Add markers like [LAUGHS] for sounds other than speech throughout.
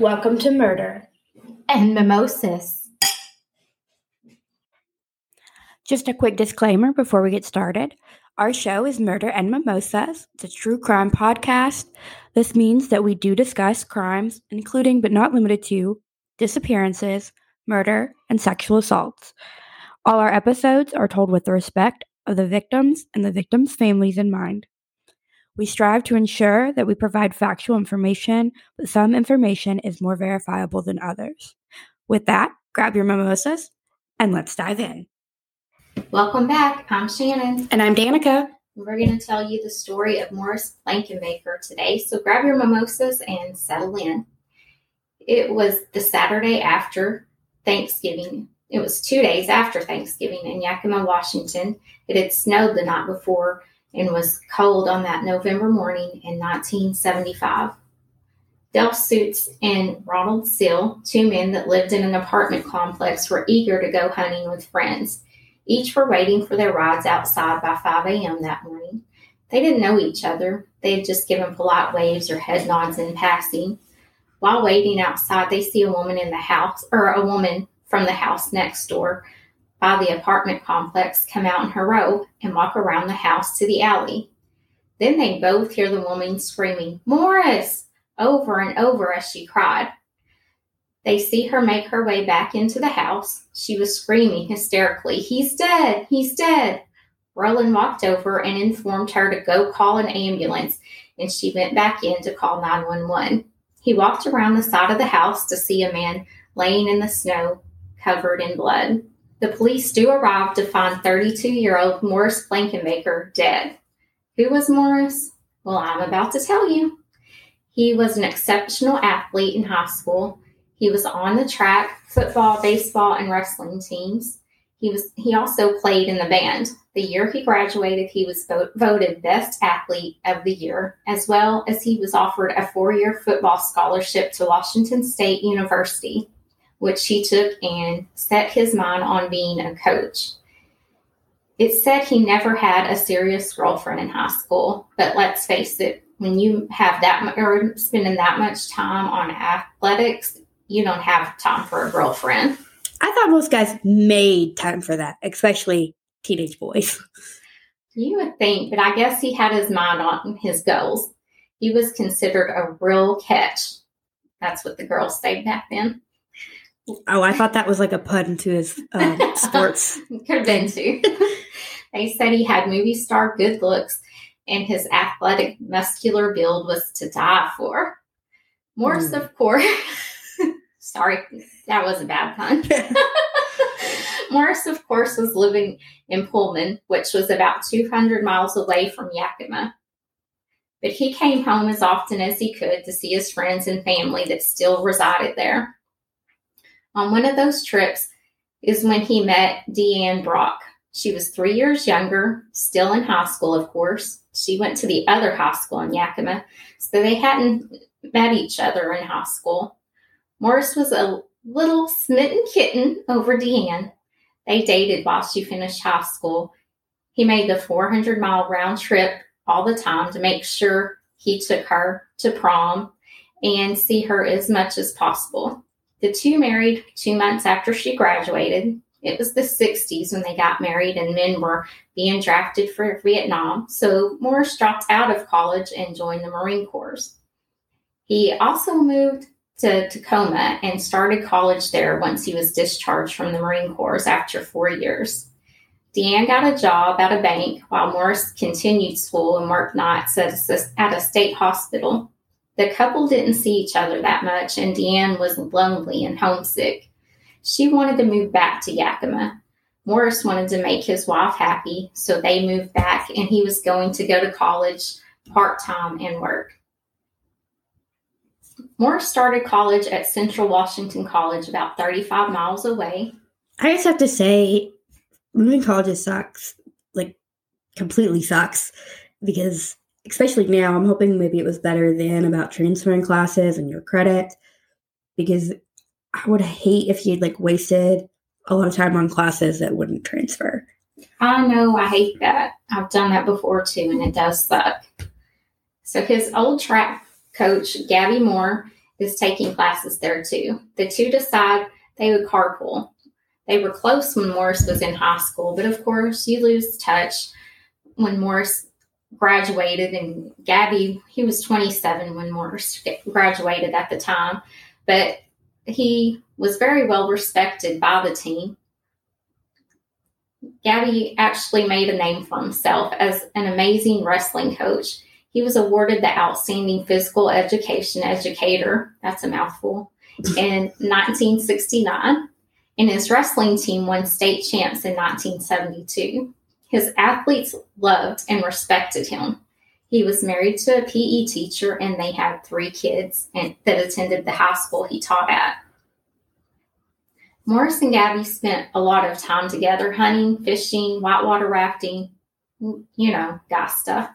Welcome to Murder and Mimosas. Just a quick disclaimer before we get started. Our show is Murder and Mimosas. It's a true crime podcast. This means that we do discuss crimes, including but not limited to disappearances, murder, and sexual assaults. All our episodes are told with the respect of the victims and the victims' families in mind. We strive to ensure that we provide factual information, but some information is more verifiable than others. With that, grab your mimosas and let's dive in. Welcome back. I'm Shannon. And I'm Danica. We're going to tell you the story of Morris Blankenbaker today. So grab your mimosas and settle in. It was the Saturday after Thanksgiving. It was two days after Thanksgiving in Yakima, Washington. It had snowed the night before and was cold on that November morning in 1975. Del Suits and Ronald Seal, two men that lived in an apartment complex, were eager to go hunting with friends. Each were waiting for their rides outside by 5 a.m. that morning. They didn't know each other. They had just given polite waves or head nods in passing. While waiting outside, they see a woman in the house, or a woman from the house next door by the apartment complex come out in her robe and walk around the house to the alley. Then they both hear the woman screaming, Morris! over and over as she cried. They see her make her way back into the house. She was screaming hysterically, He's dead! He's dead! Roland walked over and informed her to go call an ambulance, and she went back in to call 911. He walked around the side of the house to see a man laying in the snow, covered in blood. The police do arrive to find 32 year old Morris Blankenbaker dead. Who was Morris? Well, I'm about to tell you. He was an exceptional athlete in high school. He was on the track, football, baseball, and wrestling teams. He was he also played in the band. The year he graduated, he was voted best athlete of the year, as well as he was offered a four-year football scholarship to Washington State University which he took and set his mind on being a coach. It said he never had a serious girlfriend in high school, but let's face it, when you have that or spending that much time on athletics, you don't have time for a girlfriend. I thought most guys made time for that, especially teenage boys. [LAUGHS] You would think, but I guess he had his mind on his goals. He was considered a real catch. That's what the girls say back then. Oh, I thought that was like a pun to his um, [LAUGHS] sports. Could have been too. [LAUGHS] they said he had movie star good looks and his athletic, muscular build was to die for. Morris, mm. of course, [LAUGHS] sorry, that was a bad pun. Morris, of course, was living in Pullman, which was about 200 miles away from Yakima. But he came home as often as he could to see his friends and family that still resided there. On one of those trips is when he met Deanne Brock. She was three years younger, still in high school, of course. She went to the other high school in Yakima, so they hadn't met each other in high school. Morris was a little smitten kitten over Deanne. They dated while she finished high school. He made the 400 mile round trip all the time to make sure he took her to prom and see her as much as possible. The two married two months after she graduated. It was the 60s when they got married, and men were being drafted for Vietnam. So Morris dropped out of college and joined the Marine Corps. He also moved to Tacoma and started college there once he was discharged from the Marine Corps after four years. Deanne got a job at a bank while Morris continued school and worked nights at a, at a state hospital. The couple didn't see each other that much, and Deanne was lonely and homesick. She wanted to move back to Yakima. Morris wanted to make his wife happy, so they moved back, and he was going to go to college part time and work. Morris started college at Central Washington College, about 35 miles away. I just have to say, moving colleges sucks. Like, completely sucks because especially now, I'm hoping maybe it was better then about transferring classes and your credit because I would hate if you'd like wasted a lot of time on classes that wouldn't transfer. I know, I hate that. I've done that before too, and it does suck. So his old track coach, Gabby Moore, is taking classes there too. The two decide they would carpool. They were close when Morris was in high school, but of course, you lose touch when Morris graduated and Gabby, he was 27 when Morris graduated at the time, but he was very well respected by the team. Gabby actually made a name for himself as an amazing wrestling coach. He was awarded the Outstanding Physical Education Educator, that's a mouthful, in 1969, and his wrestling team won state champs in 1972. His athletes loved and respected him. He was married to a PE teacher and they had three kids and, that attended the high school he taught at. Morris and Gabby spent a lot of time together hunting, fishing, whitewater rafting, you know, guy stuff.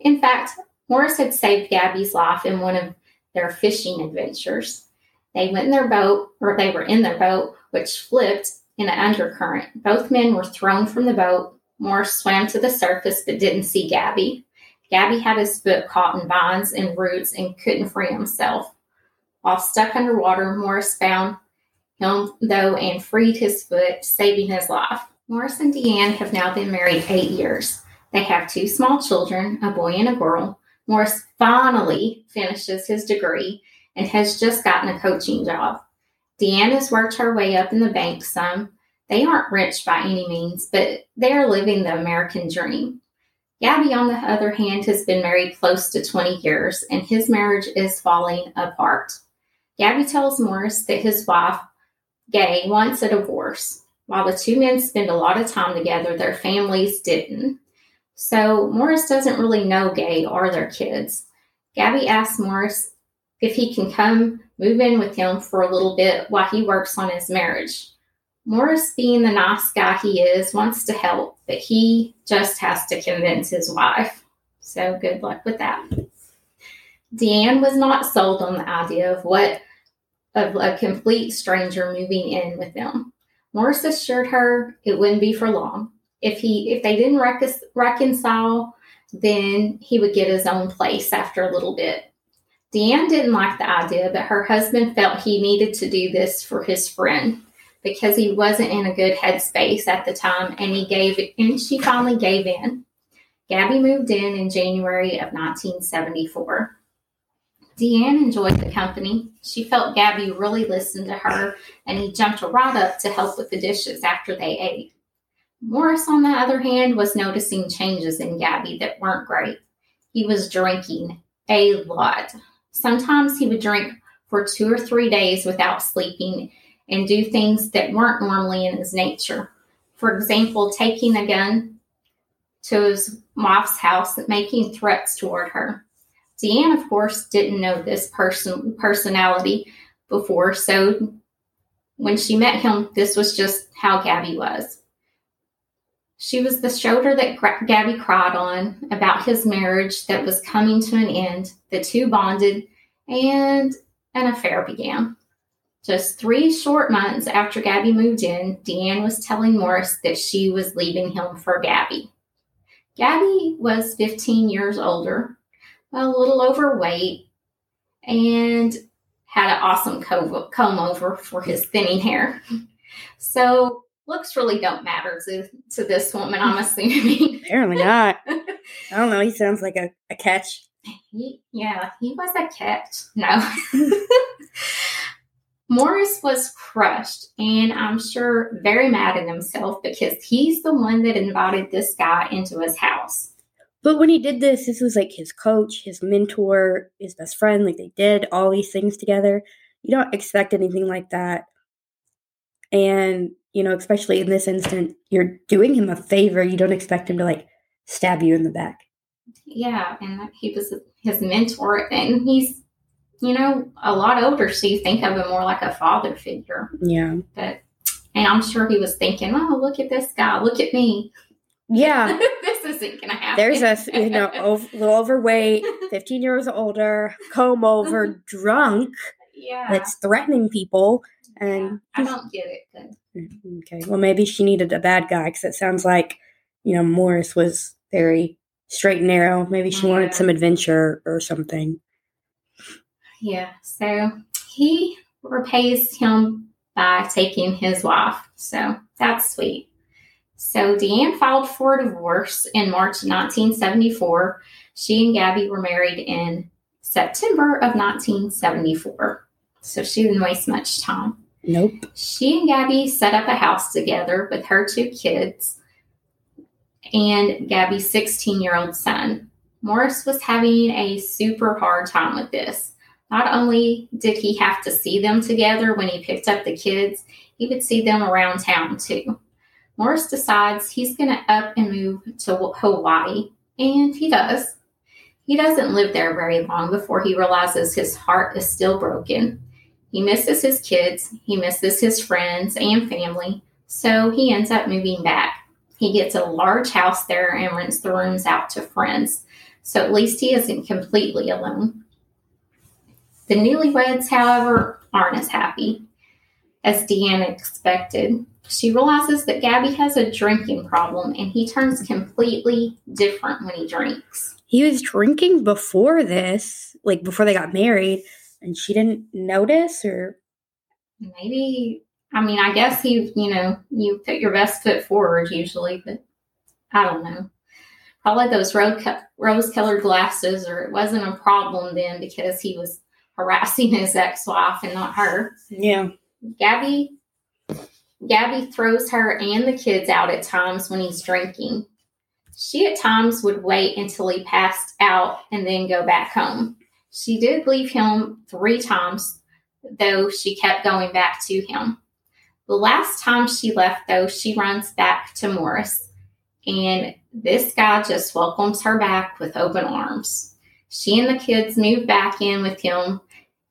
In fact, Morris had saved Gabby's life in one of their fishing adventures. They went in their boat, or they were in their boat, which flipped in an undercurrent. Both men were thrown from the boat Morris swam to the surface but didn't see Gabby. Gabby had his foot caught in vines and roots and couldn't free himself. While stuck underwater, Morris found him, though, and freed his foot, saving his life. Morris and Deanne have now been married eight years. They have two small children, a boy and a girl. Morris finally finishes his degree and has just gotten a coaching job. Deanne has worked her way up in the bank some, they aren't rich by any means, but they are living the American dream. Gabby, on the other hand, has been married close to 20 years and his marriage is falling apart. Gabby tells Morris that his wife, Gay, wants a divorce. While the two men spend a lot of time together, their families didn't. So Morris doesn't really know Gay or their kids. Gabby asks Morris if he can come move in with him for a little bit while he works on his marriage. Morris, being the nice guy he is, wants to help, but he just has to convince his wife. So good luck with that. Deanne was not sold on the idea of what of a complete stranger moving in with them. Morris assured her it wouldn't be for long. If he if they didn't recon- reconcile, then he would get his own place after a little bit. Deanne didn't like the idea, but her husband felt he needed to do this for his friend because he wasn't in a good headspace at the time and he gave and she finally gave in. Gabby moved in in January of 1974. Deanne enjoyed the company. She felt Gabby really listened to her and he jumped right up to help with the dishes after they ate. Morris, on the other hand, was noticing changes in Gabby that weren't great. He was drinking a lot. Sometimes he would drink for two or three days without sleeping and do things that weren't normally in his nature. For example, taking a gun to his wife's house and making threats toward her. Deanne, of course, didn't know this person personality before, so when she met him, this was just how Gabby was. She was the shoulder that Gabby cried on about his marriage that was coming to an end. The two bonded, and an affair began. Just three short months after Gabby moved in, Deanne was telling Morris that she was leaving him for Gabby. Gabby was 15 years older, a little overweight, and had an awesome comb over for his thinning hair. So looks really don't matter to, to this woman, I'm assuming. [LAUGHS] Apparently not. I don't know. He sounds like a, a catch. He, yeah, he was a catch. No. [LAUGHS] Morris was crushed and I'm sure very mad at himself because he's the one that invited this guy into his house. But when he did this, this was like his coach, his mentor, his best friend. Like they did all these things together. You don't expect anything like that. And, you know, especially in this instant, you're doing him a favor. You don't expect him to like stab you in the back. Yeah. And he was his mentor and he's you know, a lot older, so you think of him more like a father figure. Yeah. But and I'm sure he was thinking, "Oh, look at this guy! Look at me." Yeah, [LAUGHS] this isn't gonna happen. There's a you know [LAUGHS] a little overweight, 15 years older, comb over, [LAUGHS] drunk. Yeah, that's threatening people, and yeah, I don't get it. Good. Mm, okay, well maybe she needed a bad guy because it sounds like you know Morris was very straight and narrow. Maybe she yeah. wanted some adventure or something. Yeah. So he repays him by taking his wife. So that's sweet. So Deanne filed for divorce in March 1974. She and Gabby were married in September of 1974. So she didn't waste much time. Nope. She and Gabby set up a house together with her two kids and Gabby's 16 year old son. Morris was having a super hard time with this. Not only did he have to see them together when he picked up the kids, he would see them around town too. Morris decides he's going to up and move to Hawaii, and he does. He doesn't live there very long before he realizes his heart is still broken. He misses his kids, he misses his friends and family, so he ends up moving back. He gets a large house there and rents the rooms out to friends, so at least he isn't completely alone. The newlyweds, however, aren't as happy as Deanne expected. She realizes that Gabby has a drinking problem and he turns completely different when he drinks. He was drinking before this, like before they got married, and she didn't notice or maybe I mean, I guess he, you know, you put your best foot forward usually, but I don't know. Probably those rose colored glasses, or it wasn't a problem then because he was harassing his ex-wife and not her. Yeah. Gabby Gabby throws her and the kids out at times when he's drinking. She at times would wait until he passed out and then go back home. She did leave him three times, though she kept going back to him. The last time she left, though, she runs back to Morris, and this guy just welcomes her back with open arms. She and the kids move back in with him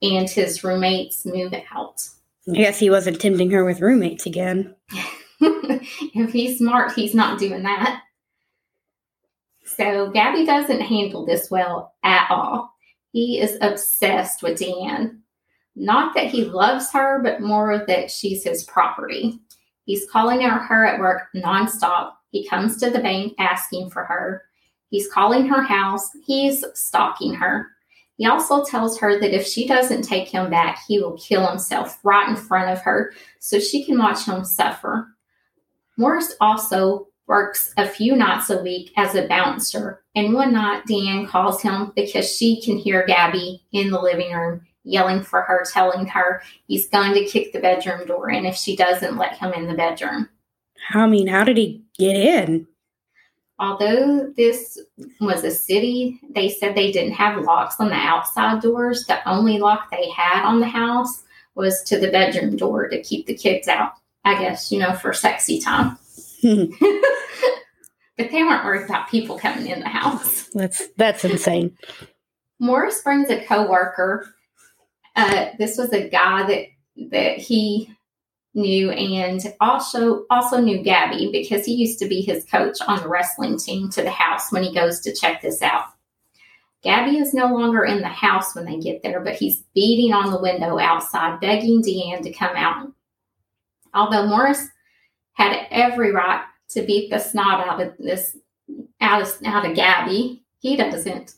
and his roommates move out. I guess he wasn't tempting her with roommates again. [LAUGHS] if he's smart, he's not doing that. So Gabby doesn't handle this well at all. He is obsessed with Deanne. Not that he loves her, but more that she's his property. He's calling her at work nonstop. He comes to the bank asking for her. He's calling her house. He's stalking her. He also tells her that if she doesn't take him back, he will kill himself right in front of her so she can watch him suffer. Morris also works a few nights a week as a bouncer, and one night Deanne calls him because she can hear Gabby in the living room yelling for her, telling her he's going to kick the bedroom door in if she doesn't let him in the bedroom. I mean, how did he get in? Although this was a city, they said they didn't have locks on the outside doors. The only lock they had on the house was to the bedroom door to keep the kids out, I guess, you know, for sexy time. [LAUGHS] but they weren't worried about people coming in the house. [LAUGHS] That's that's insane. Morris brings a coworker. Uh, this was a guy that that he knew and also also knew Gabby because he used to be his coach on the wrestling team to the house when he goes to check this out. Gabby is no longer in the house when they get there, but he's beating on the window outside, begging Deanne to come out. Although Morris had every right to beat the snot out of this out of, out of Gabby, he doesn't.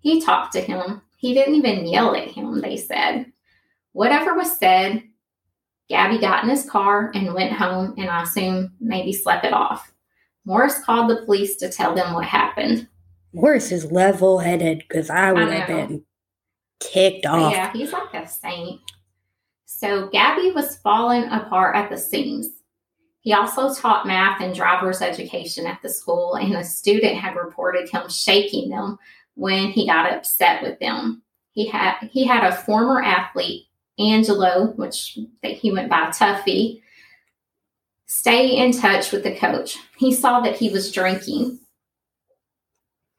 He talked to him. He didn't even yell at him, they said. Whatever was said, Gabby got in his car and went home, and I assume maybe slept it off. Morris called the police to tell them what happened. Morris is level headed because I would I have been ticked off. Yeah, he's like a saint. So Gabby was falling apart at the seams. He also taught math and driver's education at the school, and a student had reported him shaking them when he got upset with them. He had he had a former athlete Angelo, which he went by Tuffy, stay in touch with the coach. He saw that he was drinking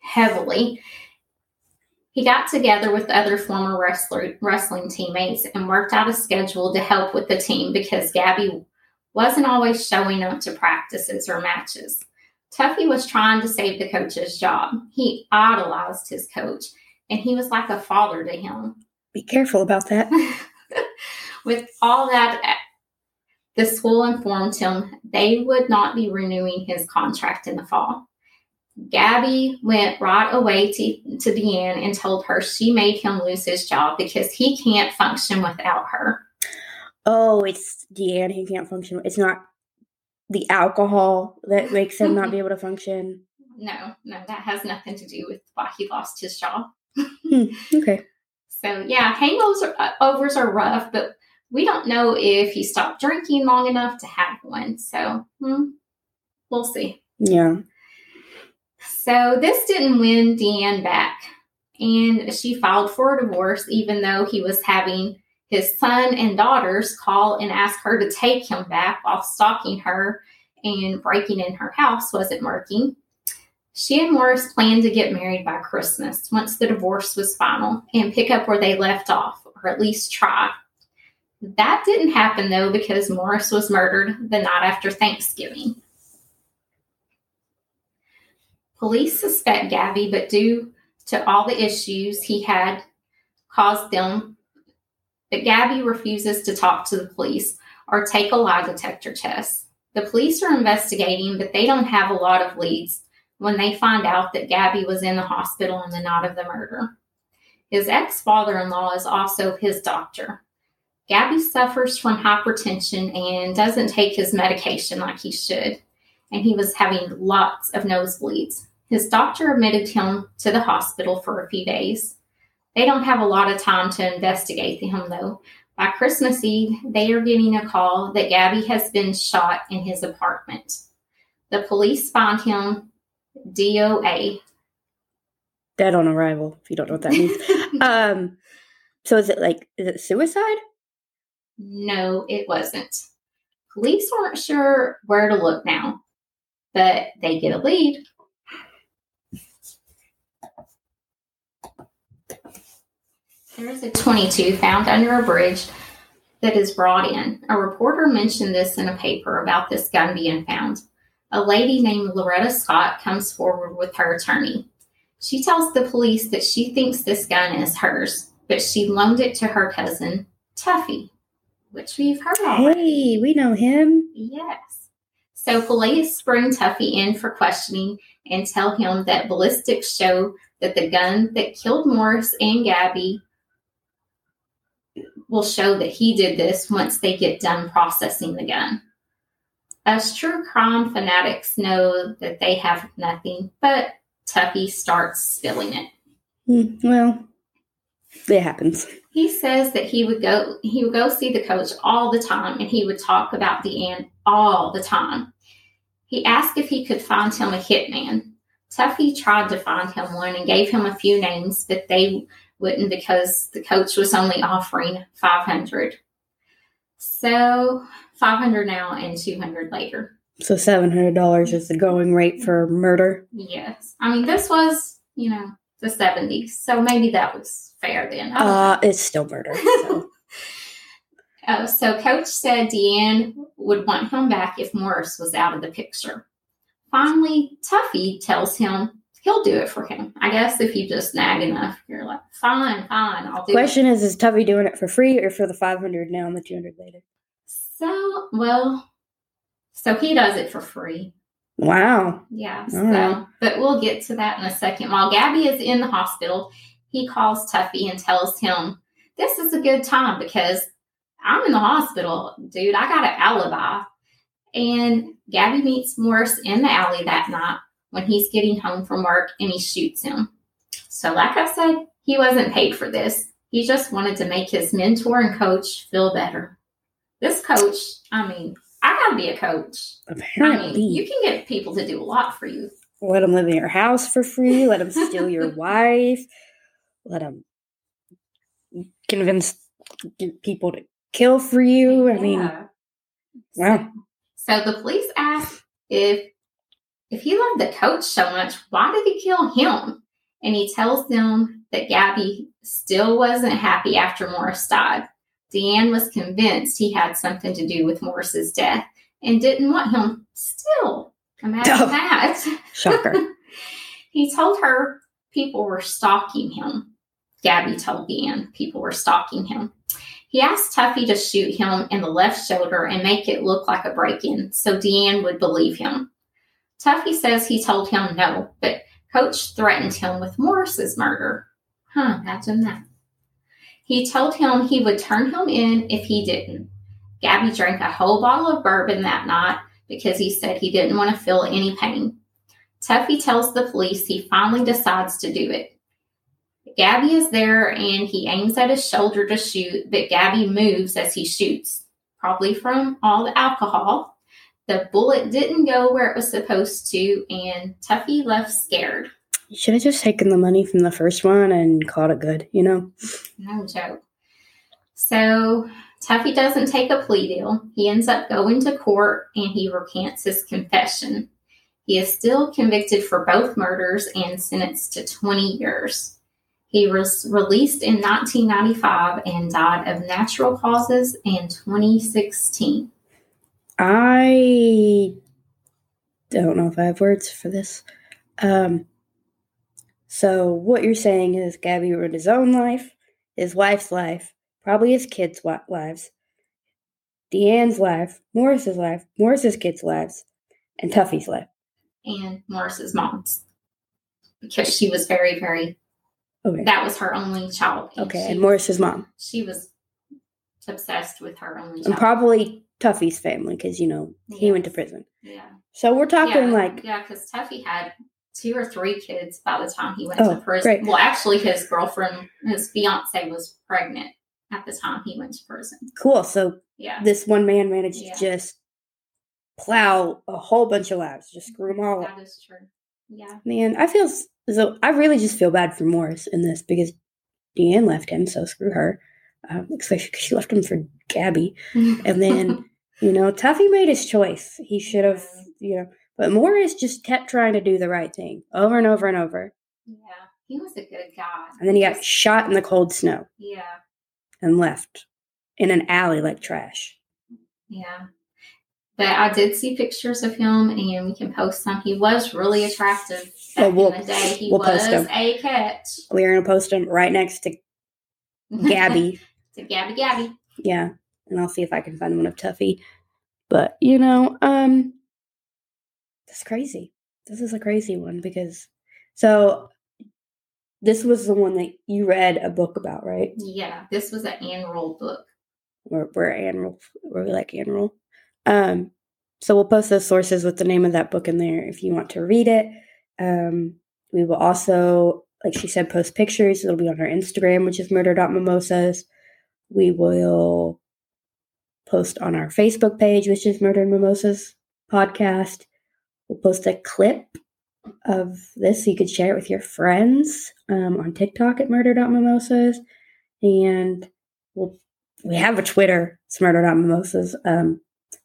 heavily. He got together with other former wrestler, wrestling teammates and worked out a schedule to help with the team because Gabby wasn't always showing up to practices or matches. Tuffy was trying to save the coach's job. He idolized his coach and he was like a father to him. Be careful about that. [LAUGHS] With all that, the school informed him they would not be renewing his contract in the fall. Gabby went right away to, to Deanne and told her she made him lose his job because he can't function without her. Oh, it's Deanne he can't function. It's not the alcohol that makes him not be [LAUGHS] able to function. No, no, that has nothing to do with why he lost his job. Hmm, okay. [LAUGHS] So yeah, hangovers are, uh, overs are rough, but we don't know if he stopped drinking long enough to have one. So hmm, we'll see. Yeah. So this didn't win Deanne back, and she filed for a divorce, even though he was having his son and daughters call and ask her to take him back while stalking her and breaking in her house wasn't working. She and Morris planned to get married by Christmas once the divorce was final and pick up where they left off, or at least try. That didn't happen though because Morris was murdered the night after Thanksgiving. Police suspect Gabby, but due to all the issues he had caused them, but Gabby refuses to talk to the police or take a lie detector test. The police are investigating, but they don't have a lot of leads when they find out that Gabby was in the hospital on the night of the murder. His ex father in law is also his doctor. Gabby suffers from hypertension and doesn't take his medication like he should, and he was having lots of nosebleeds. His doctor admitted him to the hospital for a few days. They don't have a lot of time to investigate him, though. By Christmas Eve, they are getting a call that Gabby has been shot in his apartment. The police find him DOA. Dead on arrival, if you don't know what that means. [LAUGHS] um, so is it like, is it suicide? No, it wasn't. Police aren't sure where to look now, but they get a lead. There is a 22 found under a bridge that is brought in. A reporter mentioned this in a paper about this gun being found. A lady named Loretta Scott comes forward with her attorney. She tells the police that she thinks this gun is hers, but she loaned it to her cousin, Tuffy, which we've heard already. Hey, we know him. Yes. So police bring Tuffy in for questioning and tell him that ballistics show that the gun that killed Morris and Gabby will show that he did this once they get done processing the gun. Us true crime fanatics know that they have nothing, but Tuffy starts spilling it. Mm, well, it happens. He says that he would go he would go see the coach all the time and he would talk about the end all the time. He asked if he could find him a hitman. Tuffy tried to find him one and gave him a few names, but they wouldn't because the coach was only offering 500. So 500 now and 200 later. So seven hundred dollars is the going rate for murder. Yes. I mean, this was, you know, the 70s. So maybe that was fair then. Uh, it's still murder. So. Uh, [LAUGHS] so Coach said Deanne would want him back if Morris was out of the picture. Finally, Tuffy tells him he'll do it for him. I guess if you just nag enough, you're like, fine, fine, I'll do it. Question is: Is Tuffy doing it for free or for the five hundred now and the two hundred later? So, well, so he does it for free. Wow. Yeah. All So, right. but we'll get to that in a second. While Gabby is in the hospital, he calls Tuffy and tells him, This is a good time because I'm in the hospital, dude. I got an alibi. And Gabby meets Morris in the alley that night when he's getting home from work and he shoots him. So, like I said, he wasn't paid for this. He just wanted to make his mentor and coach feel better. This coach, I mean, I gotta be a coach. I Apparently, mean, you can get people to do a lot for you. let them live in your house for free. Let them steal your [LAUGHS] wife. Let them convince people to kill for you. I mean, Yeah. wow. So the police asked if if he loved the coach so much, why did he kill him? And he tells them that Gabby still wasn't happy after Morris died. Deanne was convinced he had something to do with Morris's death and didn't want him still. Imagine Oh. that. [LAUGHS] Shocker. he told her people were stalking him. Gabby told Dan people were stalking him. He asked Tuffy to shoot him in the left shoulder and make it look like a break in so Deanne would believe him. Tuffy says he told him no, but Coach threatened him with Morris's murder. Huh, imagine that. He told him he would turn him in if he didn't. Gabby drank a whole bottle of bourbon that night because he said he didn't want to feel any pain. Tuffy tells the police he finally decides to do it. Gabby is there and he aims at his shoulder to shoot, but Gabby moves as he shoots, probably from all the alcohol. The bullet didn't go where it was supposed to, and Tuffy left scared. You should have just taken the money from the first one and called it good, you know? No joke. So Tuffy doesn't take a plea deal. He ends up going to court and he recants his confession. He is still convicted for both murders and sentenced to 20 years. He was released in 1995 and died of natural causes in 2016. I don't know if I have words for this. Um, so, what you're saying is Gabby ruined his own life, his wife's life, probably his kids' lives, Deanne's life, Morris's life, Morris's kids' lives, and Tuffy's life. And Morris's mom's. Because she was very, very Okay. That was her only child. And okay, and Morris's mom. She was obsessed with her only child. And probably Tuffy's family because, you know, he went to prison. Yeah. So we're talking yeah, like. Yeah, because Tuffy had two or three kids by the time he went oh, to prison. Great. Well, actually, his girlfriend, his fiance, was pregnant at the time he went to prison. Cool. So yeah, this one man managed yeah. to just plow a whole bunch of lives, just screw them all that up. That is true. Yeah. Man, I feel so. I really just feel bad for Morris in this because Deanne left him, so screw her. Um, especially because she left him for Gabby, and then [LAUGHS] you know Tuffy made his choice. He should have, you know, but Morris just kept trying to do the right thing over and over and over. Yeah, he was a good guy. And then he got shot in the cold snow. Yeah. And left in an alley like trash. Yeah. But I did see pictures of him, and we can post some. He was really attractive back oh, we'll, in the day. He we'll was a catch. We're gonna post him right next to Gabby. [LAUGHS] to Gabby, Gabby. Yeah, and I'll see if I can find one of Tuffy. But you know, um, that's crazy. This is a crazy one because so this was the one that you read a book about, right? Yeah, this was an Ann Rule book. We're, we're Rule. we like Ann Rule. Um, so we'll post those sources with the name of that book in there if you want to read it. Um, we will also, like she said, post pictures. It'll be on our Instagram, which is murder.mimosas. We will post on our Facebook page, which is Murder and Mimosas Podcast. We'll post a clip of this so you could share it with your friends um, on TikTok at murder.mimosas. And we'll, we have a Twitter, it's murder.mimosas. Um,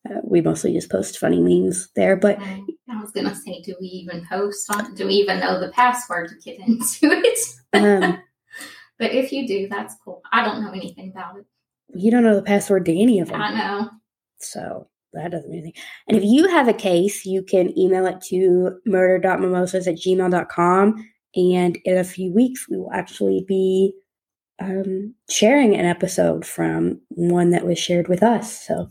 uh, we mostly just post funny memes there. But I was gonna say, do we even post on? Do we even know the password to get [LAUGHS] into it? um, [LAUGHS] but if you do, that's cool. I don't know anything about it. You don't know the password to any of them. I know. So that doesn't mean anything. And if you have a case, you can email it to murder.mimosas at gmail.com. And in a few weeks, we will actually be um, sharing an episode from one that was shared with us. So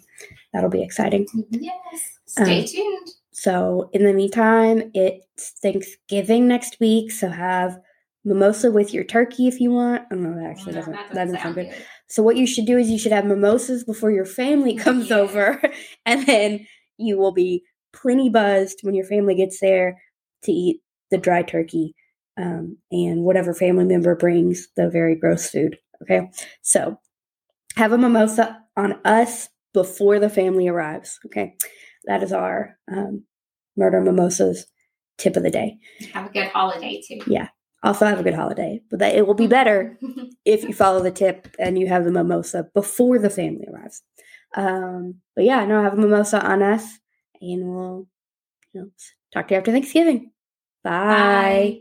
that'll be exciting. Yes. Stay um, tuned. So in the meantime, it's Thanksgiving next week. So have mimosa with your turkey if you want. Oh no, that actually doesn't that doesn't, sound, good. good. So what you should do is you should have mimosas before your family [LAUGHS] comes yeah. over, [LAUGHS] and then you will be plenty buzzed when your family gets there to eat the dry turkey um, and whatever family member brings the very gross food. Okay, so have a mimosa on us before the family arrives. Okay, that is our um, murder mimosas tip of the day. Have a good holiday too. Yeah. Also have a good holiday, but that it will be better [LAUGHS] if you follow the tip and you have the mimosa before the family arrives. Um, but yeah, no, have a mimosa on us, and we'll you know talk to you after Thanksgiving. Bye. Bye.